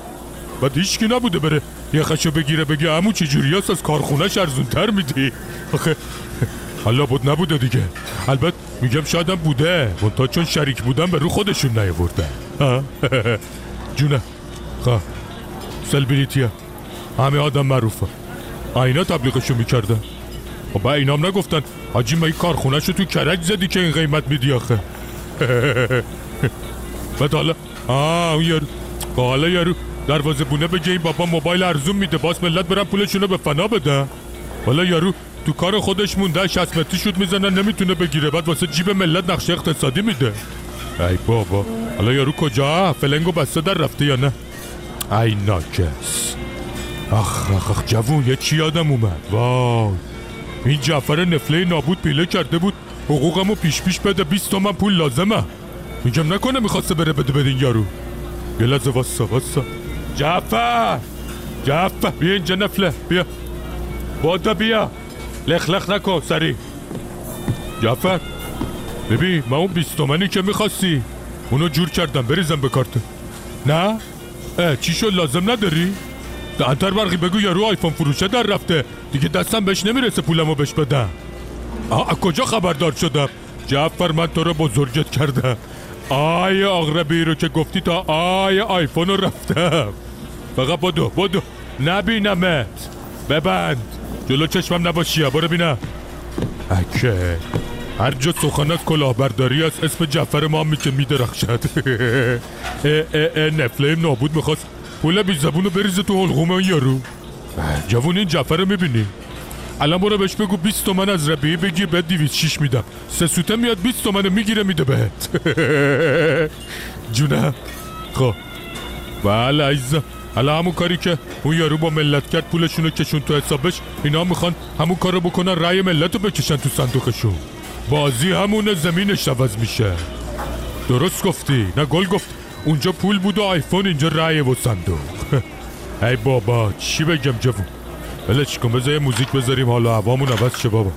بعد هیچکی نبوده بره یه خشو بگیره بگه امو چجوری هست؟ از کارخونهش ارزونتر میدی. آخه حالا بود نبوده دیگه. البته میگم شایدم بوده. منتها چون شریک بودن به رو خودشون نیاورده جونه. خواه سلبریتیه همه آدم معروفه. اینا تبلیغشو می‌کردن. با اینام نگفتن حاجی ما این کارخونهشو تو کرج زدی که این قیمت میدی آخه. بعد حالا آه اون یارو. حالا یارو دروازه بونه بگه این بابا موبایل ارزون میده. باز ملت برن پولشونو به فنا بده حالا یارو تو کار خودش مونده 60 متری شد می‌زنن نمی‌تونه بگیره. بعد واسه جیب ملت نقشه اقتصادی میده. ای بابا. حالا یارو کجا؟ فلنگو بسته در رفته یا نه؟ ای ناکس آخ آخ آخ جوون یه چی یادم اومد. وای. این جعفر نفله نابود پیله کرده بود. حقوقمو پیش پیش بده 20 تومن پول لازمه. میگم نکنه می‌خواسته بره بده بدین یارو. یه لحظه واسه واسه جعفر! جعفر بیا اینجا نفله بیا. بادا بیا. لخ لخ نکن سری جعفر ببین من اون بیست تومنی که می‌خواستی اونو جور کردم بریزم به کارت. نه؟ اه چی شد؟ لازم نداری؟ انتر برقی بگو یارو آیفون فروشه در رفته. دیگه دستم بهش نمی‌رسه پولمو بهش بدم. آه کجا خبردار شدم؟ جعفر من تو رو بزرگت کردم. آی آغربی رو که گفتی تا آی آیفون رو رفتم. فقط بدو بدو. نبینمت. ببند. جلو چشمم نباشی برو بینم اکه. هر جا سخن از کلاهبرداری است اسم جعفر ما هم میشه میدرخشد نفله نابود می‌خواست. پول بی زبونو بریزه تو حلقوم اون یارو. جوون این جعفر رو می‌بینی؟ الان برو بهش بگو 20 تومن از ربیعی بگیر به 206 میدم. سه سوته میاد 20 تومن می‌گیره میده بهت. جونم. خب. بله عزیزم. حالا همون کاری که اون یارو با ملت کرد پولشونو کشون تو حسابش اینا می‌خوان همون کارو بکنن رأی ملت رو بکشن تو صندوقشون. بازی همونه زمینش عوض میشه. درست گفتی. نه گل گفت. اونجا پول بود و آیفون اینجا رأی و صندوق. ای بابا چی بگم جوون؟ ولش کن بذار موزیک بذاریم حالا هوامون عوض شه بابا.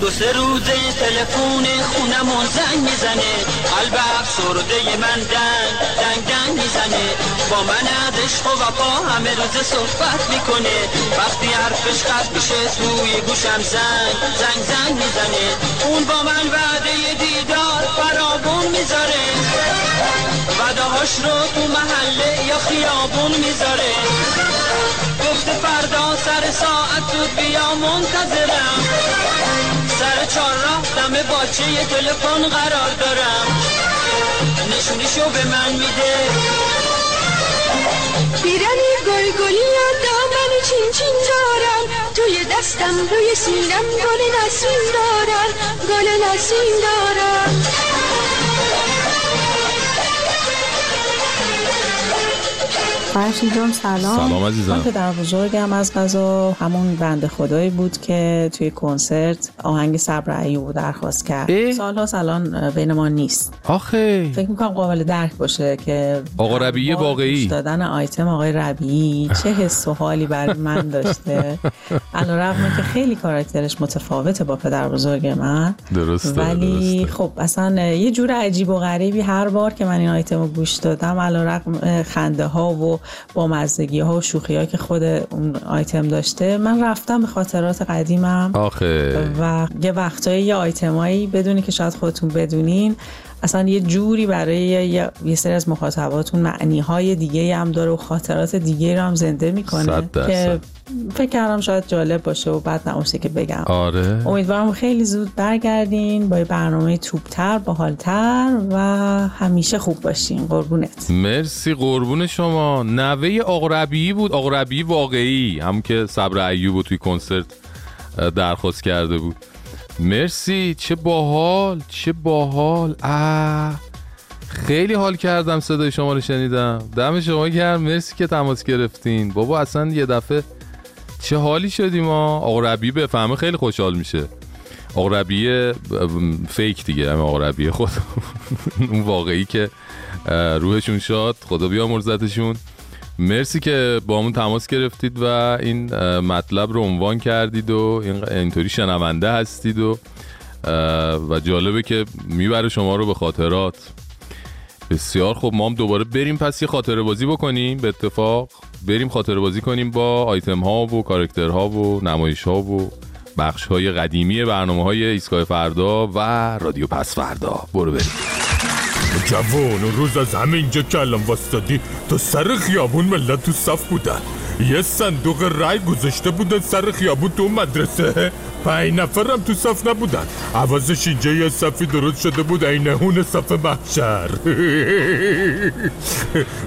دو سه روزه تلفن خونمون زنگ می‌زنه. قلب افسرده من دنگ دنگ دنگ می‌زنه. با من از عشق و وفا همه روز صحبت می‌کنه. وقتی حرفش قد میشه توی گوشم زنگ زنگ زنگ می‌زنه. اون با من وعده دیدار فرابون می‌ذاره. وعده هاش رو تو محله یا خیابون می‌ذاره. گفته فردا سر ساعت تو بیا منتظرم. سر چهار راه دم باچه تلفن قرار دارم. نشونیشو به من میده. بیرنی گل گلی یا دامن چین چین دارم. توی دستم روی سینم گل نسیم دارم گل نسیم دارم. فرشید جان سلام. سلام عزیزم. من پدر بزرگم از غذا. همون بند خدایی بود که توی کنسرت آهنگ صبر ایوب درخواست کرد. سالها الان بین ما نیست. آخه. فکر می‌کنم قابل درک باشه که آقا ربیعی واقعی. دادن آیتم آقای ربیعی چه حس و حالی برای من داشته. علیرغم که خیلی کاراکترش متفاوته با پدر بزرگ من. درسته ولی درسته. خب اصلا یه جور عجیب و غریبی هر بار که من این آیتم رو گوش دادم علیرغم خنده ها و با مزدگی ها و شوخی ها که خود اون آیتم داشته. من رفتم به خاطرات قدیمم. آخه. و یه وقتایی یه آیتمایی بدونی که شاید خودتون بدونین. اصلا یه جوری برای یه, یه سری از مخاطباتون معنی های دیگه هم داره و خاطرات دیگه رو هم زنده می‌کنه. که فکر کردم شاید جالب باشه و بعد نموشه که بگم. آره. امیدوارم خیلی زود برگردین با یه برنامه توپتر باحالتر و همیشه خوب باشین. قربونت. مرسی قربون شما. نوه آقا ربیعی بود. آقا ربیعی واقعی. هم که صبر ایوب توی کنسرت درخواست کرده بود. مرسی. چه باحال چه باحال. اه خیلی حال کردم صدای شما رو شنیدم. دم شما گرم. مرسی که تماس گرفتین. بابا اصلا یه دفعه چه حالی شدیم ما؟ آقا ربیعی بفهمه خیلی خوشحال میشه. آقا ربیعی فیک دیگه همه آقا ربیعی خود. اون واقعی که روحشون شاد. خدا بیامرزتشون. مرسی که با همون تماس گرفتید و این مطلب رو عنوان کردید و این- اینطوری شنونده هستید و و جالبه که می‌بره شما رو به خاطرات. بسیار خب ما هم دوباره بریم پس یه خاطره بازی بکنیم به اتفاق. بریم خاطره بازی کنیم با آیتم ها و کاراکتر ها و نمایش ها و بخش های قدیمی برنامه های ایستگاه فردا و رادیو پس فردا. برو بریم. جوان اون روز از همه اینجا که الان واسطادی تا سر خیابون ملت تو صف بودن یه صندوق رای گذاشته بودن سر خیابون تو مدرسه. پنج نفرم تو صف نبودن. عوضش اینجا یه صفی درست شده بود اینهون صف محشر.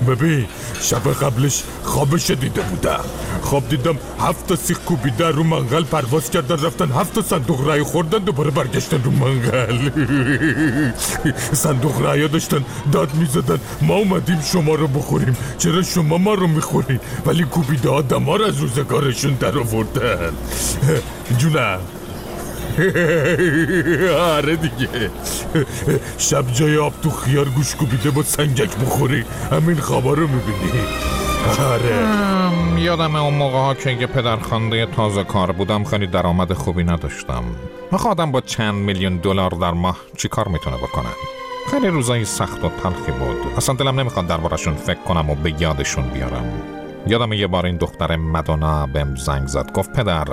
ببین شب قبلش خوابش دیده بودم. خواب دیدم هفت تا سیخ کوبیده رو منقل پرواز کردن رفتن هفت تا صندوق رای خوردن دوباره برگشتن رو منقل. صندوق رای داشتن داد می‌زدن. ما اومدیم شما رو بخوریم. چرا شما ما رو می‌خورین؟ ولی کوبیده ها دمار از روزگارشون در آوردن. جونم. آره دیگه. شب جای آب تو خیار گوش کوبیده با سنگک بخوری. همین خوابا رو می‌بینی. آره. یادم اون موقع ها که یه پدرخوانده تازه کار بودم خیلی درآمد خوبی نداشتم. آدم با چند میلیون دلار در ماه چی کار می‌تونه بکنه؟ خیلی روزای سخت و تلخی بود. اصلا دلم نمی‌خواد دربارشون فکر کنم و به یادشون بیارم. یادم یه بار این دختر مدونا بهم زنگ زد. گفت پدر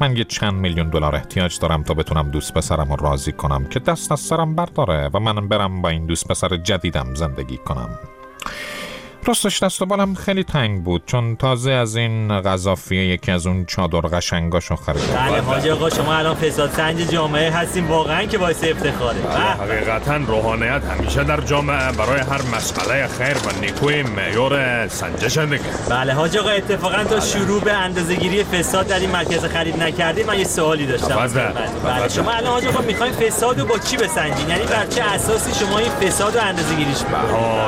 من یه چند میلیون دلار احتیاج دارم تا بتونم دوست پسرم راضی کنم که دست از سرم برداره و من برم با این دوست پسر جدیدم زندگی کنم. راستش دست و بالم خیلی تنگ بود چون تازه از این قذافیه یکی از اون چادر قشنگاشو خریدم. بله حاج آقا شما الان فساد سنج جامعه هستیم واقعا که باعث افتخاره. بله، حقیقتا روحانیت همیشه در جامعه برای هر مسئله خیر و نیکوی معیار سنجش دیگه بله حاج آقا اتفاقا تا شروع به اندازه‌گیری فساد در این مرکز خرید نکردی من یه سوالی داشتم. تفضل. بله شما الان حاج آقا می‌خواین فساد رو با چی بسنجین؟ یعنی بر چه اساسی شما این فساد رو اندازه‌گیریش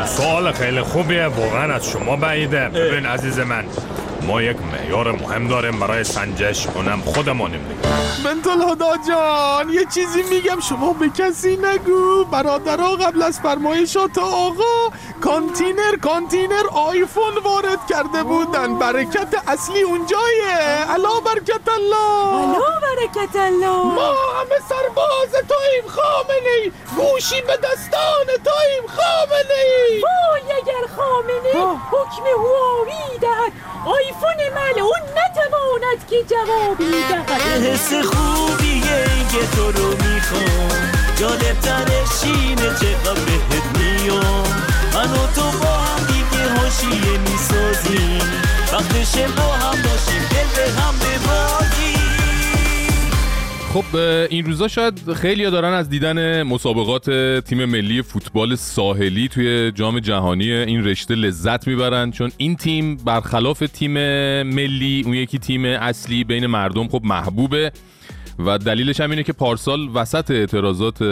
سوال خیلی خوبیه واقعا از شما بعیده. ببین عزیز من ما یک معیار مهم داریم برای سنجش. اونم خودمونیم دیگه بنت الهدا جان یه چیزی میگم شما به کسی نگو. برادرها قبل از فرمایشات آقا کانتینر کانتینر آیفون وارد کرده بودن. برکت اصلی اونجایه علی برکت الله. علی برکت الله. ما همه سرباز تویم خامنه ای. گوشی به دستان تویم خامنه ای. وای اگر خامنه حکم هواوی دهد. آیفون ملعون نتواند که جوابی دهد حس خوبیه که تو رو می‌خوام. جالب ترش اینه چقدر بهت میام. من و تو با هم دیگه حاشیه می‌سازیم. وقتشه با هم باشیم دل به هم ببازیم. خب این روزا شاید خیلی دارن از دیدن مسابقات تیم ملی فوتبال ساحلی توی جام جهانی این رشته لذت می‌برن چون این تیم برخلاف تیم ملی اون یکی تیم اصلی بین مردم خب محبوبه و دلیلش هم اینه که پارسال وسط اعتراضات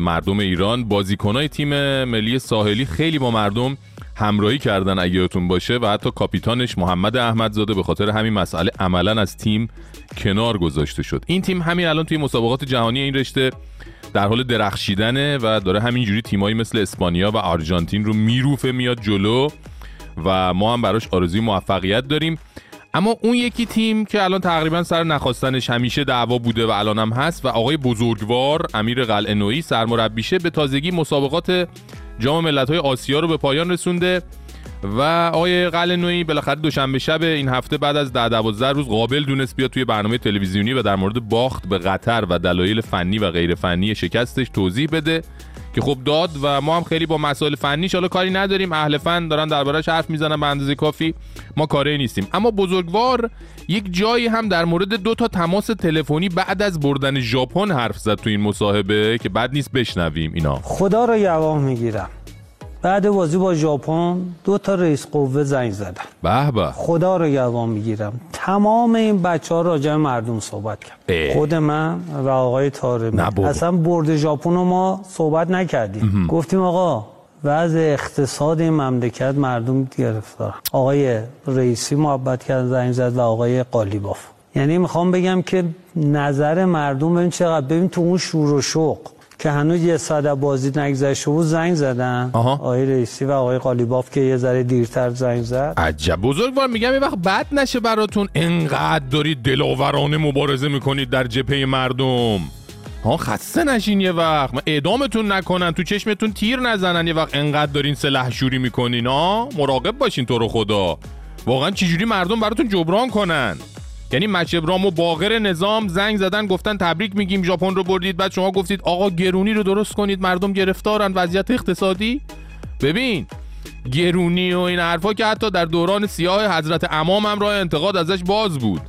مردم ایران بازیکنای تیم ملی ساحلی خیلی با مردم همراهی کردن اگه باشه و حتی کاپیتانش محمد احمدزاده به خاطر همین مسئله عملا از تیم کنار گذاشته شد. این تیم همین الان توی مسابقات جهانی این رشته در حال درخشیدنه و داره همینجوری تیمایی مثل اسپانیا و آرژانتین رو میروفه میاد جلو و ما هم براش آرزوی موفقیت داریم. اما اون یکی تیم که الان تقریبا سر نخواستنش همیشه دعوا بوده و الان هم هست و آقای بزرگوار امیر قلعه نویی سرمربیشه به تازگی مسابقات جام ملت‌های آسیا رو به پایان رسونده. و آقای قلعه نویی بالاخره دوشنبه شب این هفته بعد از 10 12 روز قابل دونست بیاد توی برنامه تلویزیونی و در مورد باخت به قطر و دلایل فنی و غیر فنی شکستش توضیح بده که خب داد و ما هم خیلی با مسائل فنیش حالا کاری نداریم. اهل فن دارن دربارش حرف می‌زنن به اندازه کافی. ما کاری نیستیم. اما بزرگوار یک جایی هم در مورد دو تا تماس تلفنی بعد از بردن ژاپن حرف زد تو این مصاحبه که بعد نیست بشنویم اینا. خدا رو یوام می‌گیرم. بعد بازی با ژاپن دو تا رئیس قوه زنگ زدن. به به. خدا رو یوام می‌گیرم. تمام این بچه ها راجع مردم صحبت کرد. اه. خود من و آقای بابا. اصلا برد ژاپن رو ما صحبت نکردیم. گفتیم آقا وضع اقتصاد این مملکت مردم گرفتار. آقای رئیسی محبت کرد زنگ زد و آقای قالیباف. یعنی می‌خوام بگم که نظر مردم ببین چقدر ببین تو اون شور و شوق. که هنوز یه ساعت از بازی نگذشته بود زنگ زدن. آقای رئیسی و آقای قالیباف که یه ذره دیرتر زنگ زد. عجب. بزرگوار میگم یه وقت بد نشه براتون. انقدر دارید دلاورانه مبارزه می‌کنید در جبهه مردم. ها خسته نشین یه وقت. اعدامتون نکنن تو چشمتون تیر نزنن. یه وقت انقدر دارین سلاح شوری می‌کنین ها مراقب باشین تو رو خدا. واقعا چجوری مردم براتون جبران کنن؟ یعنی مچبرام و باقر نظام زنگ زدن گفتن تبریک میگیم ژاپن رو بردید. بعد شما گفتید آقا گرونی رو درست کنید مردم گرفتارن. وضعیت اقتصادی؟ ببین گرونی و این حرفا که حتی در دوران سیاه حضرت امام هم راه انتقاد ازش باز بود.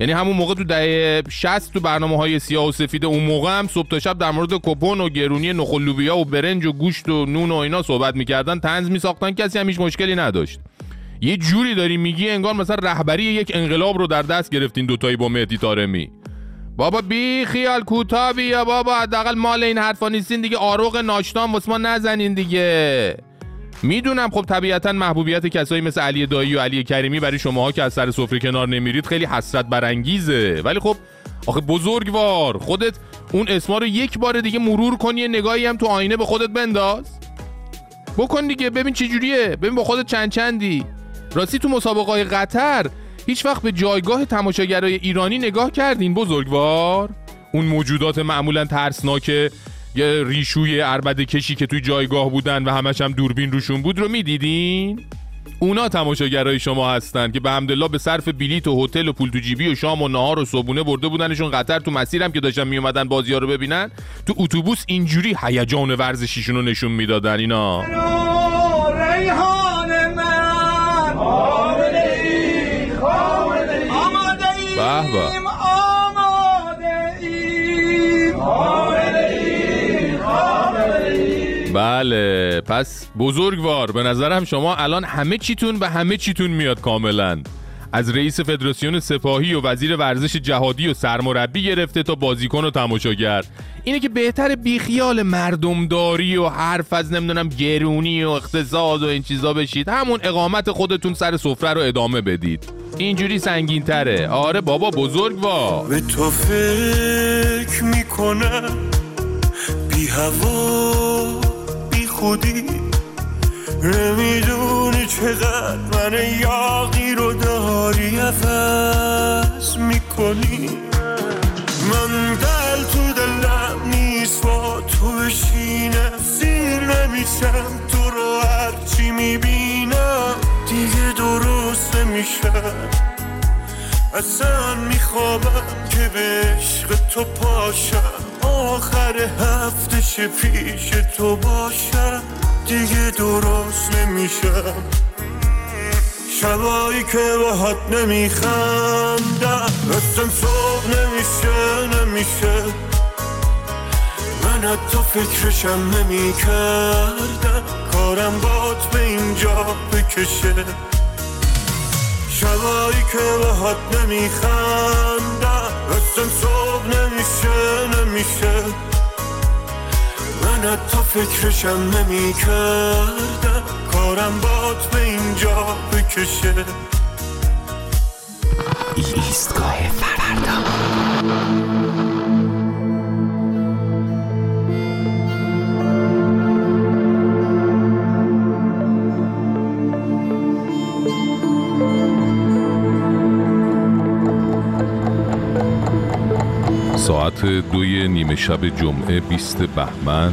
یعنی همون موقع تو دهه 60 تو برنامه های سیاه و سفید اون موقع هم صبح تا شب در مورد کپون و گرونی نخل لوبیا و برنج و گوشت و نون و اینا صحبت می‌کردن. تنز میساختن کسی هم هیچ مشکلی نداشت. یه جوری داری میگی انگار مثلا رهبری یک انقلاب رو در دست گرفتین دوتایی با مهدی طارمی بابا بی خیال کوتاه بیا بابا حداقل مال این حرفا نیستین دیگه. آروغ ناشتام واسه ما نزنین دیگه. می‌دونم خب طبیعتا محبوبیت کسایی مثل علی دایی و علی کریمی برای شماها که از سر سفره کنار نمیرید خیلی حسرت برانگیزه. ولی خب آخه بزرگوار خودت اون اسما رو یک بار دیگه مرور کنی یه نگاهی هم تو آینه به خودت بنداز. بکن دیگه ببین چه جوریه ببین با خودت چند چندی. راستی تو مسابقه قطر هیچ وقت به جایگاه تماشاگرای ایرانی نگاه کردین بزرگوار؟ اون موجودات معمولا ترسناک یه ریشوی عربده کشی که توی جایگاه بودن و همش هم دوربین روشون بود رو می‌دیدین؟ اونا تماشاگرای شما هستن که به همدلله به صرف بلیت و هتل و پول تو جیبی و شام و نهار و صبونه برده بودنشون قطر تو مسیرم که داشتن میومدن بازی ها رو ببینن. تو اتوبوس اینجوری هیجان ورزشیشون رو نشون می‌دادن اینا. به به. بله پس بزرگوار به نظرم شما الان همه چیتون به همه چیتون میاد کاملا. از رئیس فدراسیون سپاهی و وزیر ورزش جهادی و سرمربی گرفته تا بازیکن و تماشاگر. اینه که بهتر بیخیال مردمداری و حرف از نمی‌دونم گرونی و اقتصاد و این چیزا بشید. همون اقامت خودتون سر سفره رو ادامه بدید. اینجوری سنگین تره آره بابا بزرگوار به تو فکر می‌کنم. بی هوا بی خودی. نمی‌دونی چقدر من یاقی رو داری عوض می‌کنی. من دل تو دلم نیست با تو بشینم. سیر نمیشم تو رو هرچی می‌بینم. دیگه درست نمیشم اصلا میخوابم که به عشق تو پاشم. آخر هفتش پیش تو باشم. دیگه درست نمیشم. شبایی که باهات نمیخندم. اصلا صبح نمیشه نمیشه. من حتی فکرشم نمی‌کردم. کارم بات به اینجا بکشه. شبایی که باهات نمیخندم. اصلا صبح نمیشه نمیشه. من حتی فکرشم نمی کردم کارم بات به اینجا بکشه. ایستگاه فردا. ساعت دوی نیمه شب جمعه 20 بهمن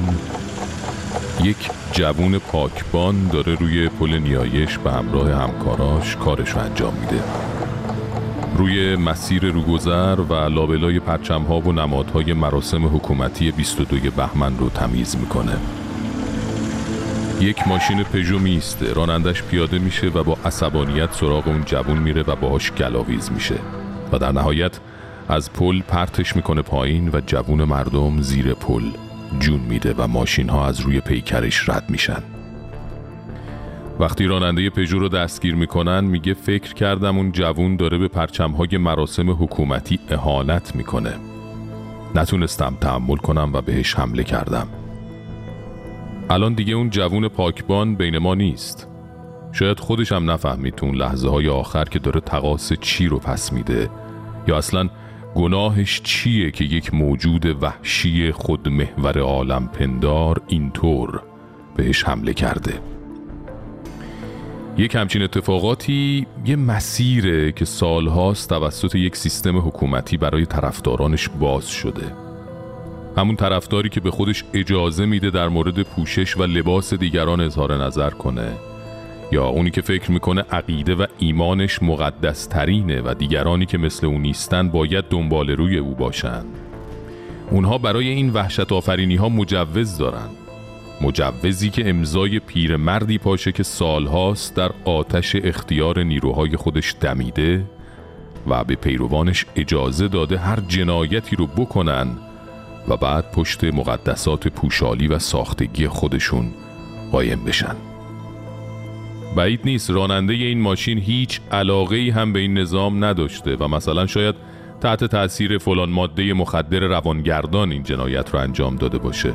یک جوون پاکبان داره روی پل نیایش به همراه همکاراش کارش رو انجام میده. روی مسیر روگذر و لابلای پرچم ها و نمادهای مراسم حکومتی 22 بهمن رو تمیز می‌کنه. یک ماشین پژو میسته رانندش پیاده میشه و با عصبانیت سراغ اون جوون میره و باهاش گلاویز میشه و در نهایت از پل پرتش می‌کنه پایین و جوون مردم زیر پل جون میده و ماشین ها از روی پیکرش رد میشن. وقتی راننده پژو رو دستگیر می‌کنن میگه فکر کردم اون جوون داره به پرچم های مراسم حکومتی اهانت می‌کنه. نتونستم تحمل کنم و بهش حمله کردم. الان دیگه اون جوون پاکبان بین ما نیست. شاید خودش هم نفهمید تو اون لحظه های آخر که داره تقاس چی رو پس میده یا اصلا گناهش چیه که یک موجود وحشی خودمحور عالم پندار اینطور بهش حمله کرده؟ یک همچین اتفاقاتی یه مسیره که سالهاست توسط یک سیستم حکومتی برای طرفدارانش باز شده. همون طرفداری که به خودش اجازه میده در مورد پوشش و لباس دیگران اظهار نظر کنه. یا اونی که فکر می‌کنه عقیده و ایمانش مقدس ترینه و دیگرانی که مثل اون نیستن باید دنبال روی او باشن. اونها برای این وحشت آفرینی ها مجوز دارن. مجوزی که امضای پیرمردی پاشه که سالهاست در آتش اختیار نیروهای خودش دمیده و به پیروانش اجازه داده هر جنایتی رو بکنن و بعد پشت مقدسات پوشالی و ساختگی خودشون قایم بشن. بعید نیست راننده این ماشین هیچ علاقه ای هم به این نظام نداشته و مثلا شاید تحت تاثیر فلان ماده مخدر روانگردان این جنایت رو انجام داده باشه.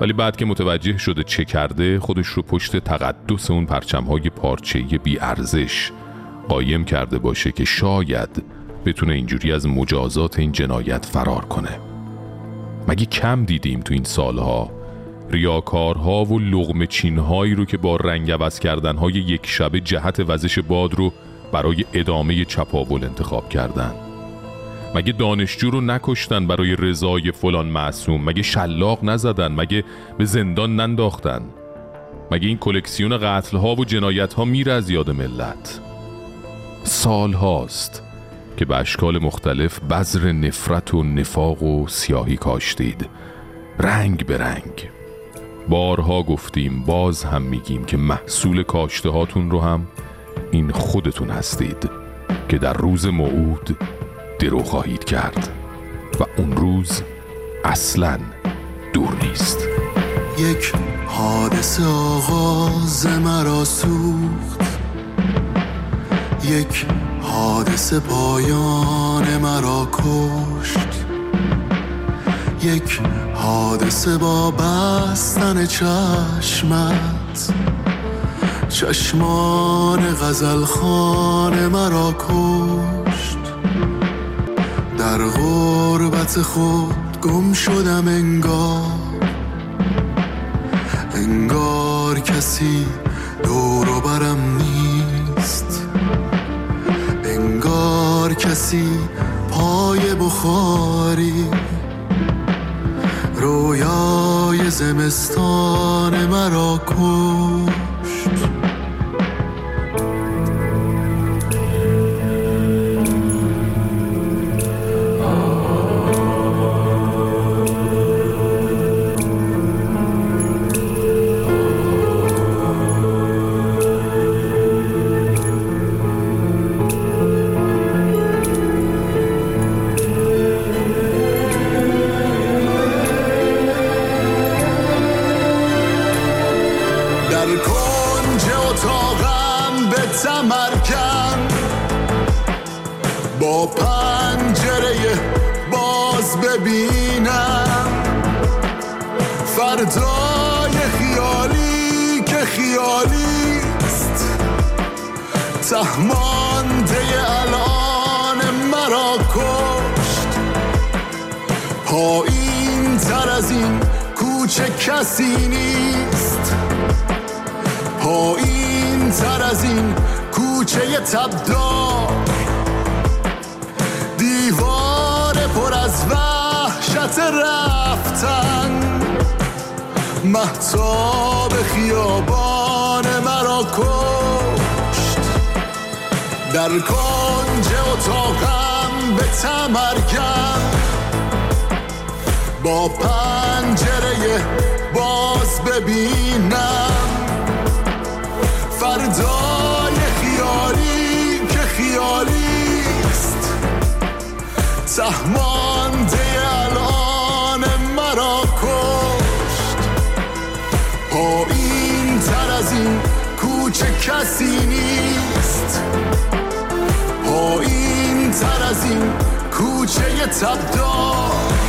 ولی بعد که متوجه شده چه کرده خودش رو پشت تقدس اون پرچم های پارچه بی ارزش قایم کرده باشه که شاید بتونه اینجوری از مجازات این جنایت فرار کنه. مگه کم دیدیم تو این سالها ریاکارها و لغم چینهایی رو که با رنگ عوض کردنهای یک شبه جهت وزش باد رو برای ادامه چپاول انتخاب کردن. مگه دانشجو رو نکشتن برای رضای فلان معصوم؟ مگه شلاق نزدن؟ مگه به زندان ننداختن؟ مگه این کلکسیون قتل ها و جنایت ها میره از یاد ملت؟ سال هاست که به اشکال مختلف بذر نفرت و نفاق و سیاهی کاشتید. رنگ به رنگ. بارها گفتیم باز هم میگیم که محصول کاشته هاتون رو هم این خودتون هستید که در روز موعود درو خواهید کرد و اون روز اصلا دور نیست. یک حادث آغاز مرا سوخت. یک حادث پایان مرا کشت. یک حادثه با بستن چشمت. چشمان غزل خان مرا کشت. در غربت خود گم شدم انگار. انگار کسی دور و برم نیست. انگار کسی پای بخاری. رویای زمستان مرا کشت کسی نیست. پایین تر از این کوچه تبدار دیوار پر از وحشت رفتن. محتاب خیابان مرا کشت. در کنج اتاقم به تمرکم با پنجره ببینم. فردای خیالی که خیالیست تهمانده الان مرا کشت. پایین تر از این کوچه کسی نیست. پایین تر از این کوچه تبدار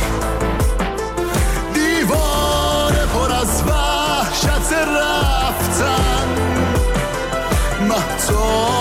رفتن محتاب